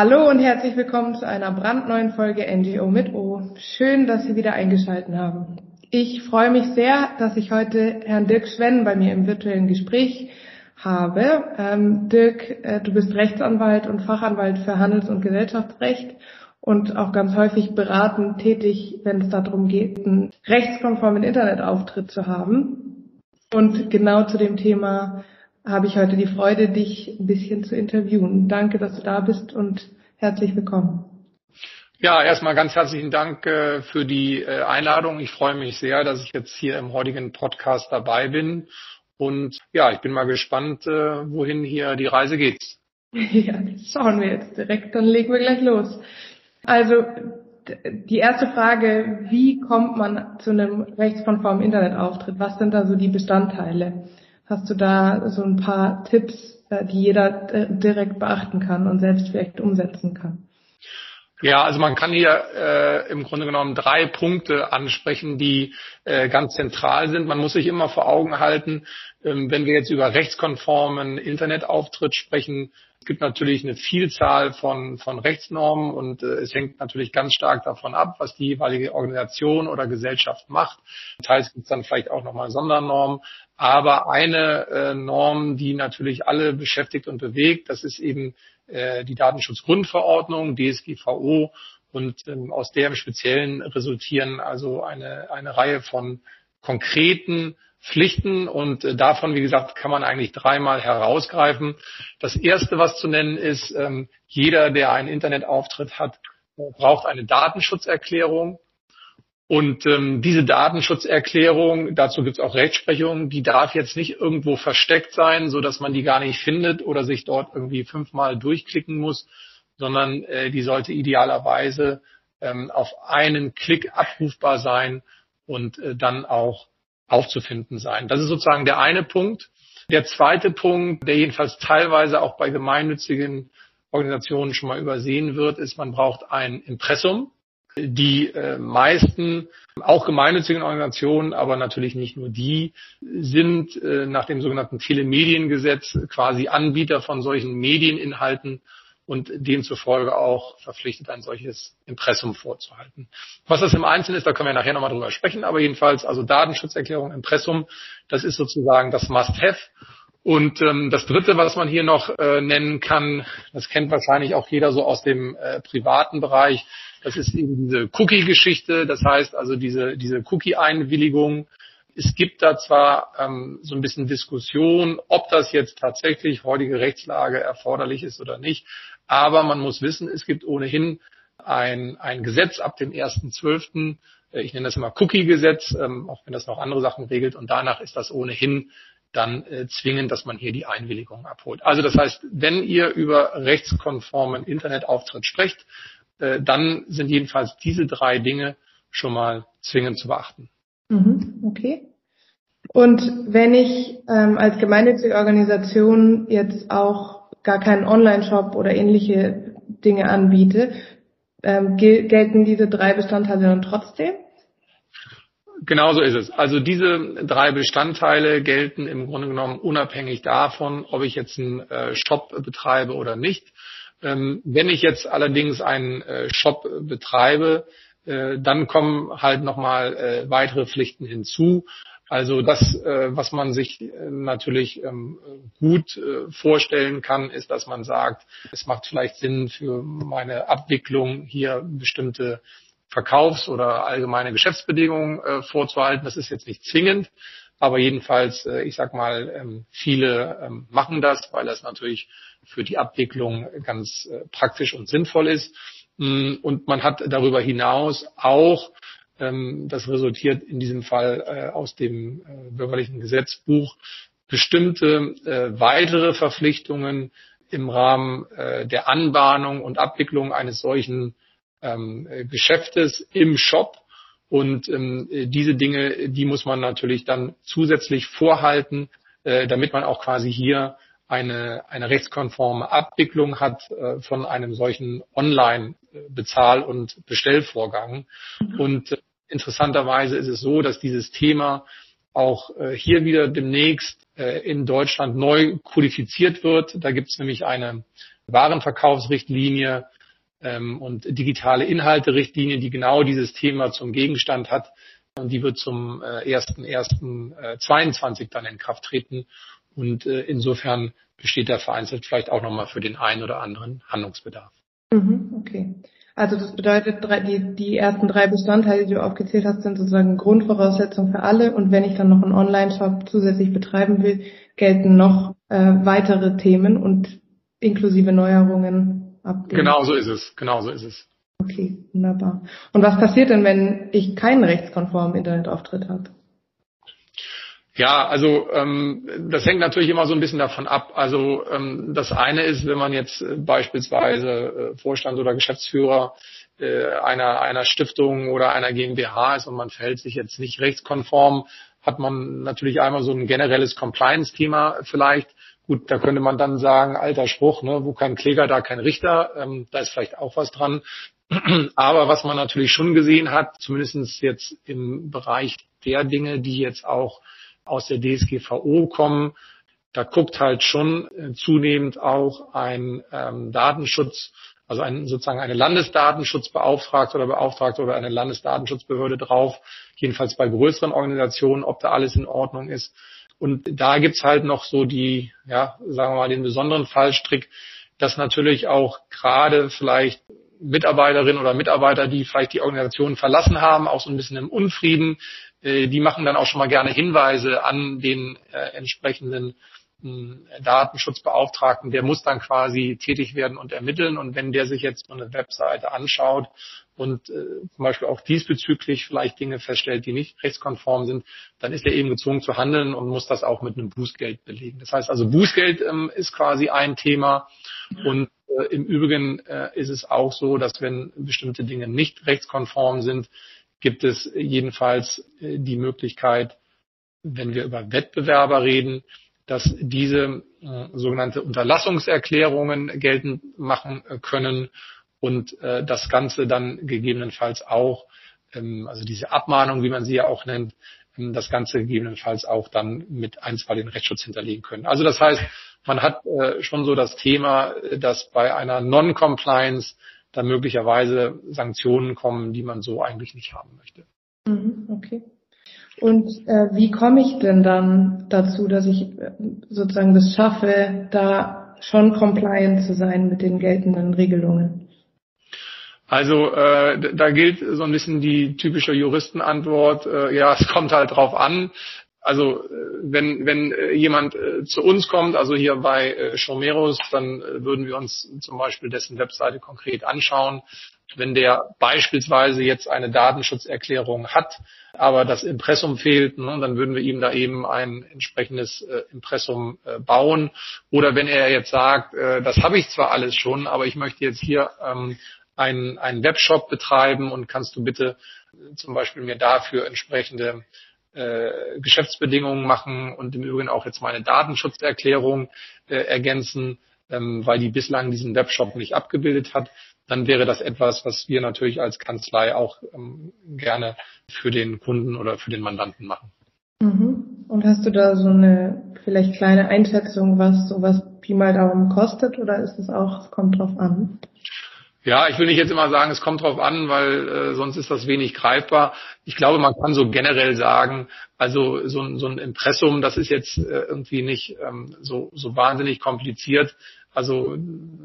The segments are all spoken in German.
Hallo und herzlich willkommen zu einer brandneuen Folge NGO mit O. Schön, dass Sie wieder eingeschaltet haben. Ich freue mich sehr, dass ich heute Herrn Dirk Schwenn bei mir im virtuellen Gespräch habe. Ähm, Dirk, äh, du bist Rechtsanwalt und Fachanwalt für Handels- und Gesellschaftsrecht und auch ganz häufig beratend tätig, wenn es darum geht, einen rechtskonformen Internetauftritt zu haben. Und genau zu dem Thema habe ich heute die Freude, dich ein bisschen zu interviewen. Danke, dass du da bist und herzlich willkommen. Ja, erstmal ganz herzlichen Dank äh, für die äh, Einladung. Ich freue mich sehr, dass ich jetzt hier im heutigen Podcast dabei bin. Und ja, ich bin mal gespannt, äh, wohin hier die Reise geht. Ja, das schauen wir jetzt direkt, dann legen wir gleich los. Also die erste Frage, wie kommt man zu einem rechtskonformen Internetauftritt? Was sind da so die Bestandteile? Hast du da so ein paar Tipps, äh, die jeder äh, direkt beachten kann und selbst vielleicht umsetzen kann? Ja, also man kann hier äh, im Grunde genommen drei Punkte ansprechen, die äh, ganz zentral sind. Man muss sich immer vor Augen halten, ähm, wenn wir jetzt über rechtskonformen Internetauftritt sprechen, es gibt natürlich eine Vielzahl von, von Rechtsnormen und äh, es hängt natürlich ganz stark davon ab, was die jeweilige Organisation oder Gesellschaft macht. Teils gibt es dann vielleicht auch nochmal Sondernormen. Aber eine äh, Norm, die natürlich alle beschäftigt und bewegt, das ist eben äh, die Datenschutzgrundverordnung, DSGVO, und ähm, aus der im Speziellen resultieren also eine, eine Reihe von konkreten Pflichten und äh, davon, wie gesagt, kann man eigentlich dreimal herausgreifen. Das erste, was zu nennen ist, ähm, jeder, der einen Internetauftritt hat, braucht eine Datenschutzerklärung. Und ähm, diese Datenschutzerklärung, dazu gibt es auch Rechtsprechung, die darf jetzt nicht irgendwo versteckt sein, so dass man die gar nicht findet oder sich dort irgendwie fünfmal durchklicken muss, sondern äh, die sollte idealerweise ähm, auf einen Klick abrufbar sein und äh, dann auch aufzufinden sein. Das ist sozusagen der eine Punkt. Der zweite Punkt, der jedenfalls teilweise auch bei gemeinnützigen Organisationen schon mal übersehen wird, ist, man braucht ein Impressum. Die äh, meisten, auch gemeinnützigen Organisationen, aber natürlich nicht nur die, sind äh, nach dem sogenannten Telemediengesetz quasi Anbieter von solchen Medieninhalten und demzufolge auch verpflichtet, ein solches Impressum vorzuhalten. Was das im Einzelnen ist, da können wir nachher nochmal drüber sprechen, aber jedenfalls, also Datenschutzerklärung, Impressum, das ist sozusagen das Must-Have. Und ähm, das Dritte, was man hier noch äh, nennen kann, das kennt wahrscheinlich auch jeder so aus dem äh, privaten Bereich, das ist eben diese Cookie-Geschichte, das heißt also diese, diese Cookie-Einwilligung. Es gibt da zwar ähm, so ein bisschen Diskussion, ob das jetzt tatsächlich heutige Rechtslage erforderlich ist oder nicht, aber man muss wissen, es gibt ohnehin ein, ein Gesetz ab dem 1.12., äh, ich nenne das immer Cookie-Gesetz, ähm, auch wenn das noch andere Sachen regelt, und danach ist das ohnehin dann äh, zwingend, dass man hier die Einwilligung abholt. Also das heißt, wenn ihr über rechtskonformen Internetauftritt sprecht, äh, dann sind jedenfalls diese drei Dinge schon mal zwingend zu beachten. Mhm, okay. Und wenn ich ähm, als gemeinnützige Organisation jetzt auch gar keinen Online-Shop oder ähnliche Dinge anbiete, ähm, gel gelten diese drei Bestandteile dann trotzdem? Genauso ist es. Also diese drei Bestandteile gelten im Grunde genommen unabhängig davon, ob ich jetzt einen äh, Shop betreibe oder nicht. Ähm, wenn ich jetzt allerdings einen äh, Shop betreibe, äh, dann kommen halt nochmal äh, weitere Pflichten hinzu. Also das, was man sich natürlich ähm, gut vorstellen kann, ist, dass man sagt, es macht vielleicht Sinn für meine Abwicklung hier bestimmte Verkaufs- oder allgemeine Geschäftsbedingungen vorzuhalten. Das ist jetzt nicht zwingend, aber jedenfalls, äh, ich sag mal, ähm, viele ähm, machen das, weil das natürlich für die Abwicklung ganz äh, praktisch und sinnvoll ist. Mm, und man hat darüber hinaus auch, ähm, das resultiert in diesem Fall äh, aus dem bürgerlichen Gesetzbuch, bestimmte weitere Verpflichtungen im Rahmen der Anbahnung und Abwicklung eines solchen Geschäftes im Shop und ähm, diese Dinge, die muss man natürlich dann zusätzlich vorhalten, äh, damit man auch quasi hier eine, eine rechtskonforme Abwicklung hat äh, von einem solchen Online-Bezahl- und Bestellvorgang. Und äh, interessanterweise ist es so, dass dieses Thema auch äh, hier wieder demnächst äh, in Deutschland neu kodifiziert wird. Da gibt es nämlich eine Warenverkaufsrichtlinie ähm, und digitale Inhalte-Richtlinie, die genau dieses Thema zum Gegenstand hat. Und die wird zum äh, 1.1.22 äh, dann in Kraft treten. Und äh, insofern besteht da vereinzelt vielleicht auch nochmal für den einen oder anderen Handlungsbedarf. Mhm, okay. Also das bedeutet, die, die ersten drei Bestandteile, die du aufgezählt hast, sind sozusagen Grundvoraussetzungen für alle. Und wenn ich dann noch einen Online-Shop zusätzlich betreiben will, gelten noch äh, weitere Themen und inklusive Neuerungen ab. Genau so ist es. Genau so ist es. Okay, wunderbar. Und was passiert denn, wenn ich keinen rechtskonformen Internetauftritt habe? Ja, also ähm, das hängt natürlich immer so ein bisschen davon ab. Also ähm, das eine ist, wenn man jetzt äh, beispielsweise äh, Vorstand oder Geschäftsführer äh, einer einer Stiftung oder einer GmbH ist und man verhält sich jetzt nicht rechtskonform, hat man natürlich einmal so ein generelles Compliance-Thema vielleicht. Gut, da könnte man dann sagen, alter Spruch, ne, wo kein Kläger, da kein Richter. Ähm, da ist vielleicht auch was dran. Aber was man natürlich schon gesehen hat, zumindest jetzt im Bereich der Dinge, die jetzt auch aus der DSGVO kommen. Da guckt halt schon äh, zunehmend auch ein ähm, Datenschutz, also ein, sozusagen eine Landesdatenschutzbeauftragte oder Beauftragte oder eine Landesdatenschutzbehörde drauf, jedenfalls bei größeren Organisationen, ob da alles in Ordnung ist. Und da gibt's halt noch so die, ja, sagen wir mal, den besonderen Fallstrick, dass natürlich auch gerade vielleicht Mitarbeiterinnen oder Mitarbeiter, die vielleicht die Organisation verlassen haben, auch so ein bisschen im Unfrieden äh, die machen dann auch schon mal gerne Hinweise an den äh, entsprechenden Datenschutzbeauftragten, der muss dann quasi tätig werden und ermitteln. Und wenn der sich jetzt so eine Webseite anschaut und äh, zum Beispiel auch diesbezüglich vielleicht Dinge feststellt, die nicht rechtskonform sind, dann ist er eben gezwungen zu handeln und muss das auch mit einem Bußgeld belegen. Das heißt also, Bußgeld ähm, ist quasi ein Thema. Und äh, im Übrigen äh, ist es auch so, dass wenn bestimmte Dinge nicht rechtskonform sind, gibt es jedenfalls äh, die Möglichkeit, wenn wir über Wettbewerber reden, dass diese äh, sogenannte Unterlassungserklärungen geltend machen äh, können und äh, das Ganze dann gegebenenfalls auch, ähm, also diese Abmahnung, wie man sie ja auch nennt, ähm, das Ganze gegebenenfalls auch dann mit Einzahl den Rechtsschutz hinterlegen können. Also das heißt, man hat schon so das Thema, dass bei einer Non-Compliance dann möglicherweise Sanktionen kommen, die man so eigentlich nicht haben möchte. Mhm, okay. Und äh, wie komme ich denn dann dazu, dass ich äh, sozusagen das schaffe, da schon compliant zu sein mit den geltenden Regelungen? Also äh, da gilt so ein bisschen die typische Juristenantwort, äh, ja, es kommt halt drauf an. Also äh, wenn, wenn äh, jemand äh, zu uns kommt, also hier bei Schomeros, dann würden wir uns zum Beispiel dessen Webseite konkret anschauen. Wenn der beispielsweise jetzt eine Datenschutzerklärung hat, aber das Impressum fehlt, ne, dann würden wir ihm da eben ein entsprechendes Impressum bauen. Oder wenn er jetzt sagt, das habe ich zwar alles schon, aber ich möchte jetzt hier ähm, einen, einen Webshop betreiben und kannst du bitte zum Beispiel mir dafür entsprechende äh, Geschäftsbedingungen machen und im Übrigen auch jetzt meine Datenschutzerklärung äh, ergänzen, ähm, weil die bislang diesen Webshop nicht abgebildet hat, dann wäre das etwas, was wir natürlich als Kanzlei auch ähm, gerne für den Kunden oder für den Mandanten machen. Mhm. Und hast du da so eine vielleicht kleine Einschätzung, was sowas Pi mal darum kostet oder ist es auch, es kommt drauf an? Ja, ich will nicht jetzt immer sagen, es kommt drauf an, weil äh, sonst ist das wenig greifbar. Ich glaube, man kann so generell sagen, also so, so ein Impressum, das ist jetzt äh, irgendwie nicht ähm, so, so wahnsinnig kompliziert. Also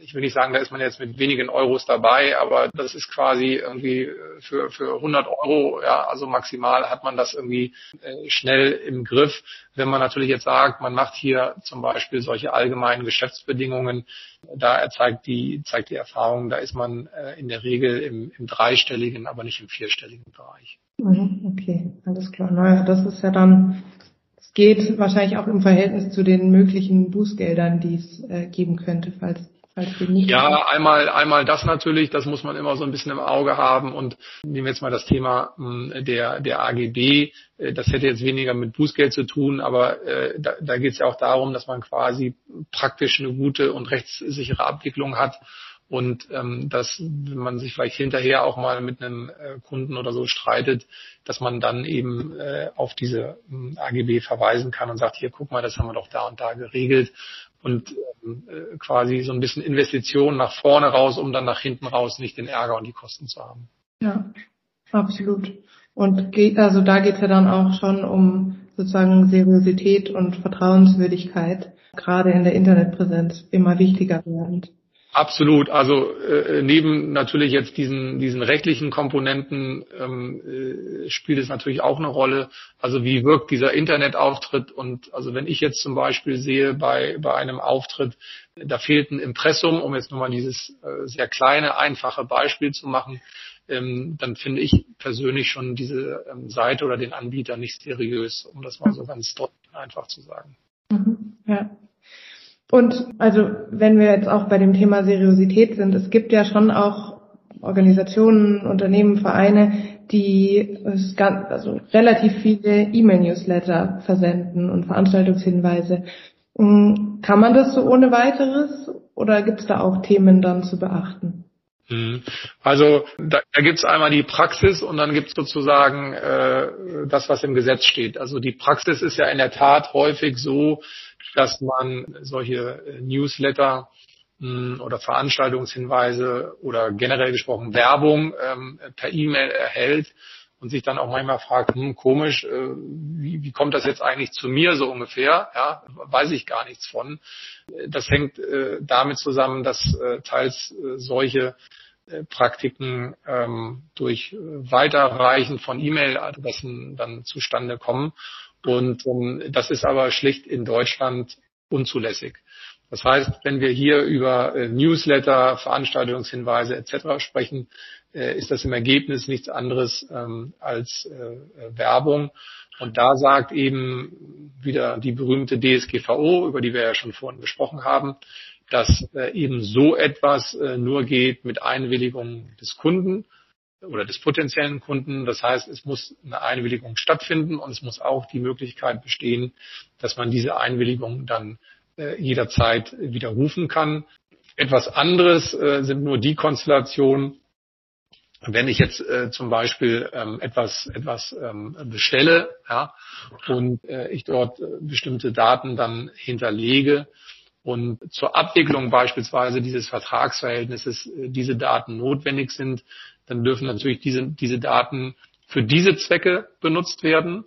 ich will nicht sagen, da ist man jetzt mit wenigen Euros dabei, aber das ist quasi irgendwie für, für 100 Euro, ja, also maximal hat man das irgendwie äh, schnell im Griff. Wenn man natürlich jetzt sagt, man macht hier zum Beispiel solche allgemeinen Geschäftsbedingungen, da zeigt die, zeigt die Erfahrung, da ist man äh, in der Regel im, im dreistelligen, aber nicht im vierstelligen Bereich. Mhm, okay, alles klar. Naja, das ist ja dann geht wahrscheinlich auch im Verhältnis zu den möglichen Bußgeldern, die es äh, geben könnte, falls ja, einmal, einmal das natürlich, das muss man immer so ein bisschen im Auge haben. Und nehmen wir jetzt mal das Thema hm, der, der AGB. Äh, das hätte jetzt weniger mit Bußgeld zu tun, aber äh, da, da geht es ja auch darum, dass man quasi praktisch eine gute und rechtssichere Abwicklung hat und ähm, dass, man sich vielleicht hinterher auch mal mit einem äh, Kunden oder so streitet, dass man dann eben äh, auf diese äh, AGB verweisen kann und sagt, hier guck mal, das haben wir doch da und da geregelt und äh, quasi so ein bisschen Investition nach vorne raus, um dann nach hinten raus nicht den Ärger und die Kosten zu haben. Ja, absolut. Und geht, also da geht es ja dann auch schon um sozusagen Seriosität und Vertrauenswürdigkeit, gerade in der Internetpräsenz immer wichtiger werdend. Absolut. Also äh, neben natürlich jetzt diesen diesen rechtlichen Komponenten ähm, äh, spielt es natürlich auch eine Rolle. Also wie wirkt dieser Internetauftritt? Und also wenn ich jetzt zum Beispiel sehe bei bei einem Auftritt, da fehlt ein Impressum, um jetzt nochmal dieses äh, sehr kleine einfache Beispiel zu machen, ähm, dann finde ich persönlich schon diese ähm, Seite oder den Anbieter nicht seriös, um das mal so ganz deutlich einfach zu sagen. Und also wenn wir jetzt auch bei dem Thema Seriosität sind, es gibt ja schon auch Organisationen, Unternehmen, Vereine, die also relativ viele E-Mail-Newsletter versenden und Veranstaltungshinweise. Mm, kann man das so ohne weiteres oder gibt es da auch Themen dann zu beachten? Mhm. Also da, da gibt es einmal die Praxis und dann gibt es sozusagen äh, das, was im Gesetz steht. Also die Praxis ist ja in der Tat häufig so, dass man solche äh, Newsletter oder Veranstaltungshinweise oder generell gesprochen Werbung ähm, per E-Mail erhält und sich dann auch manchmal fragt, hm, komisch, äh, wie, wie kommt das jetzt eigentlich zu mir so ungefähr? Ja, weiß ich gar nichts von. Das hängt äh, damit zusammen, dass äh, teils äh, solche äh, Praktiken ähm, durch Weiterreichen von E-Mail-Adressen dann zustande kommen. Und ähm, das ist aber schlicht in Deutschland unzulässig. Das heißt, wenn wir hier über äh, Newsletter, Veranstaltungshinweise etc. sprechen, äh, ist das im Ergebnis nichts anderes ähm, als äh, Werbung. Und da sagt eben wieder die berühmte DSGVO, über die wir ja schon vorhin gesprochen haben, dass eben so etwas nur geht mit Einwilligung des Kunden oder des potenziellen Kunden. Das heißt, es muss eine Einwilligung stattfinden und es muss auch die Möglichkeit bestehen, dass man diese Einwilligung dann jederzeit widerrufen kann. Etwas anderes sind nur die Konstellationen, wenn ich jetzt äh, zum Beispiel ähm, etwas etwas ähm, bestelle ja, und äh, ich dort äh, bestimmte Daten dann hinterlege und zur Abwicklung beispielsweise dieses Vertragsverhältnisses äh, diese Daten notwendig sind, dann dürfen natürlich diese diese Daten für diese Zwecke benutzt werden,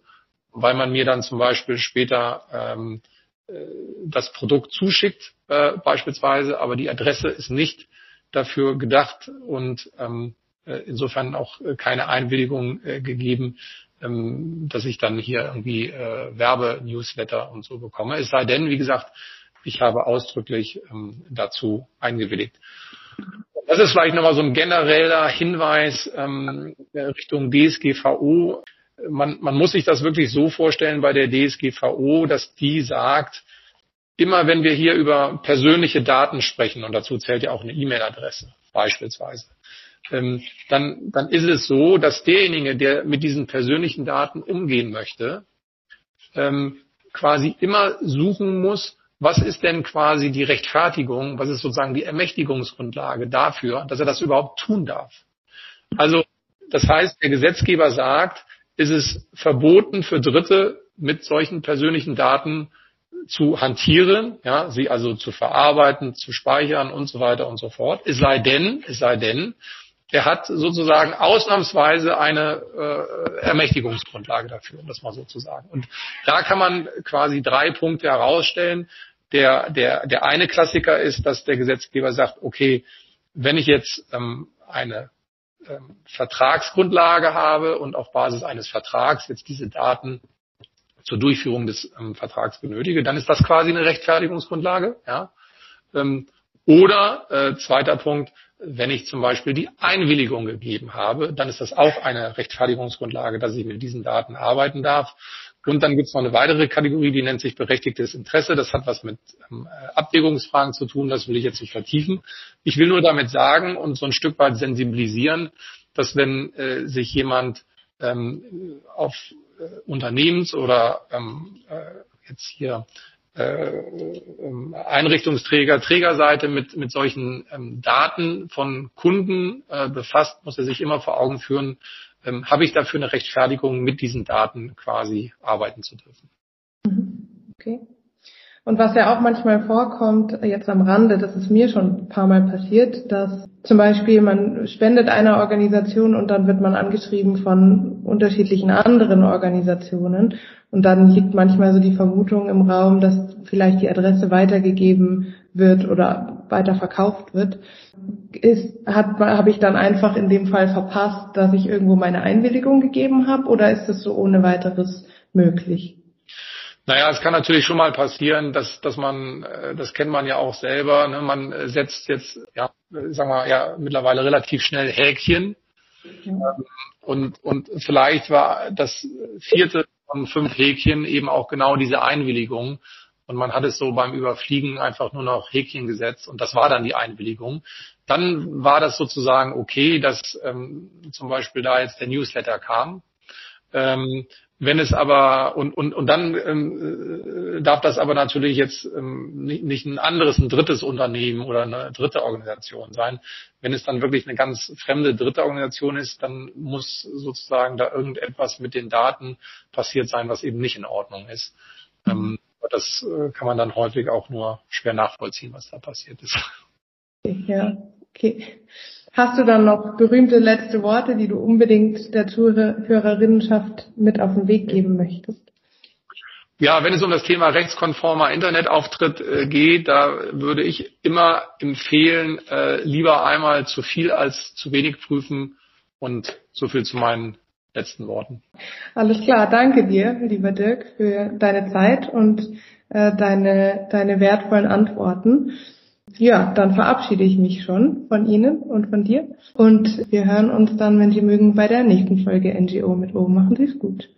weil man mir dann zum Beispiel später ähm, äh, das Produkt zuschickt äh, beispielsweise, aber die Adresse ist nicht dafür gedacht und ähm, äh, insofern auch äh, keine Einwilligung äh, gegeben, ähm, dass ich dann hier irgendwie Werbe-Newsletter und so bekomme. Es sei denn, wie gesagt, ich habe ausdrücklich ähm, dazu eingewilligt. Das ist vielleicht nochmal so ein genereller Hinweis ähm, Richtung DSGVO. Man, man muss sich das wirklich so vorstellen bei der DSGVO, dass die sagt, immer wenn wir hier über persönliche Daten sprechen, und dazu zählt ja auch eine E-Mail-Adresse beispielsweise, ähm, dann, dann ist es so, dass derjenige, der mit diesen persönlichen Daten umgehen möchte, ähm, quasi immer suchen muss, was ist denn quasi die Rechtfertigung, was ist sozusagen die Ermächtigungsgrundlage dafür, dass er das überhaupt tun darf. Also das heißt, der Gesetzgeber sagt, ist es verboten für Dritte mit solchen persönlichen Daten zu hantieren, ja, sie also zu verarbeiten, zu speichern und so weiter und so fort. Es sei denn, es sei denn, er hat sozusagen ausnahmsweise eine äh, Ermächtigungsgrundlage dafür, um das mal so zu sagen. Und da kann man quasi drei Punkte herausstellen. Der, der, der eine Klassiker ist, dass der Gesetzgeber sagt, okay, wenn ich jetzt ähm, eine ähm, Vertragsgrundlage habe und auf Basis eines Vertrags jetzt diese Daten zur Durchführung des ähm, Vertrags benötige, dann ist das quasi eine Rechtfertigungsgrundlage. Ja? Ähm, oder äh, zweiter Punkt, wenn ich zum Beispiel die Einwilligung gegeben habe, dann ist das auch eine Rechtfertigungsgrundlage, dass ich mit diesen Daten arbeiten darf. Und dann gibt es noch eine weitere Kategorie, die nennt sich berechtigtes Interesse. Das hat was mit ähm, Abwägungsfragen zu tun, das will ich jetzt nicht vertiefen. Ich will nur damit sagen und so ein Stück weit sensibilisieren, dass wenn äh, sich jemand ähm, auf äh, Unternehmens- oder ähm, äh, jetzt hier Einrichtungsträger, Trägerseite mit, mit solchen ähm, Daten von Kunden äh, befasst, muss er sich immer vor Augen führen, ähm, habe ich dafür eine Rechtfertigung, mit diesen Daten quasi arbeiten zu dürfen. Mhm. Okay. Und was ja auch manchmal vorkommt, jetzt am Rande, das ist mir schon ein paar Mal passiert, dass zum Beispiel man spendet einer Organisation und dann wird man angeschrieben von unterschiedlichen anderen Organisationen und dann liegt manchmal so die Vermutung im Raum, dass vielleicht die Adresse weitergegeben wird oder weiterverkauft wird. Ist, hat, habe ich dann einfach in dem Fall verpasst, dass ich irgendwo meine Einwilligung gegeben habe oder ist es so ohne weiteres möglich? Naja, es kann natürlich schon mal passieren, dass, dass man, äh, das kennt man ja auch selber, ne, man äh, setzt jetzt, ja, sagen wir ja, mittlerweile relativ schnell Häkchen. Ja. Und, und vielleicht war das vierte von fünf Häkchen eben auch genau diese Einwilligung. Und man hat es so beim Überfliegen einfach nur noch Häkchen gesetzt und das war dann die Einwilligung. Dann war das sozusagen okay, dass ähm, zum Beispiel da jetzt der Newsletter kam. Ähm, wenn es aber und und und dann ähm, äh, darf das aber natürlich jetzt ähm, nicht, nicht ein anderes, ein drittes Unternehmen oder eine dritte Organisation sein. Wenn es dann wirklich eine ganz fremde dritte Organisation ist, dann muss sozusagen da irgendetwas mit den Daten passiert sein, was eben nicht in Ordnung ist. Ähm, das äh, kann man dann häufig auch nur schwer nachvollziehen, was da passiert ist. Ja, okay. Hast du dann noch berühmte letzte Worte, die du unbedingt der Zuhörerinnenschaft mit auf den Weg geben möchtest? Ja, wenn es um das Thema rechtskonformer Internetauftritt äh, geht, da würde ich immer empfehlen, äh, lieber einmal zu viel als zu wenig prüfen und so viel zu meinen letzten Worten. Alles klar, danke dir, lieber Dirk, für deine Zeit und äh, deine, deine wertvollen Antworten. Ja, dann verabschiede ich mich schon von Ihnen und von dir. Und wir hören uns dann, wenn Sie mögen, bei der nächsten Folge NGO mit O. Machen Sie es gut.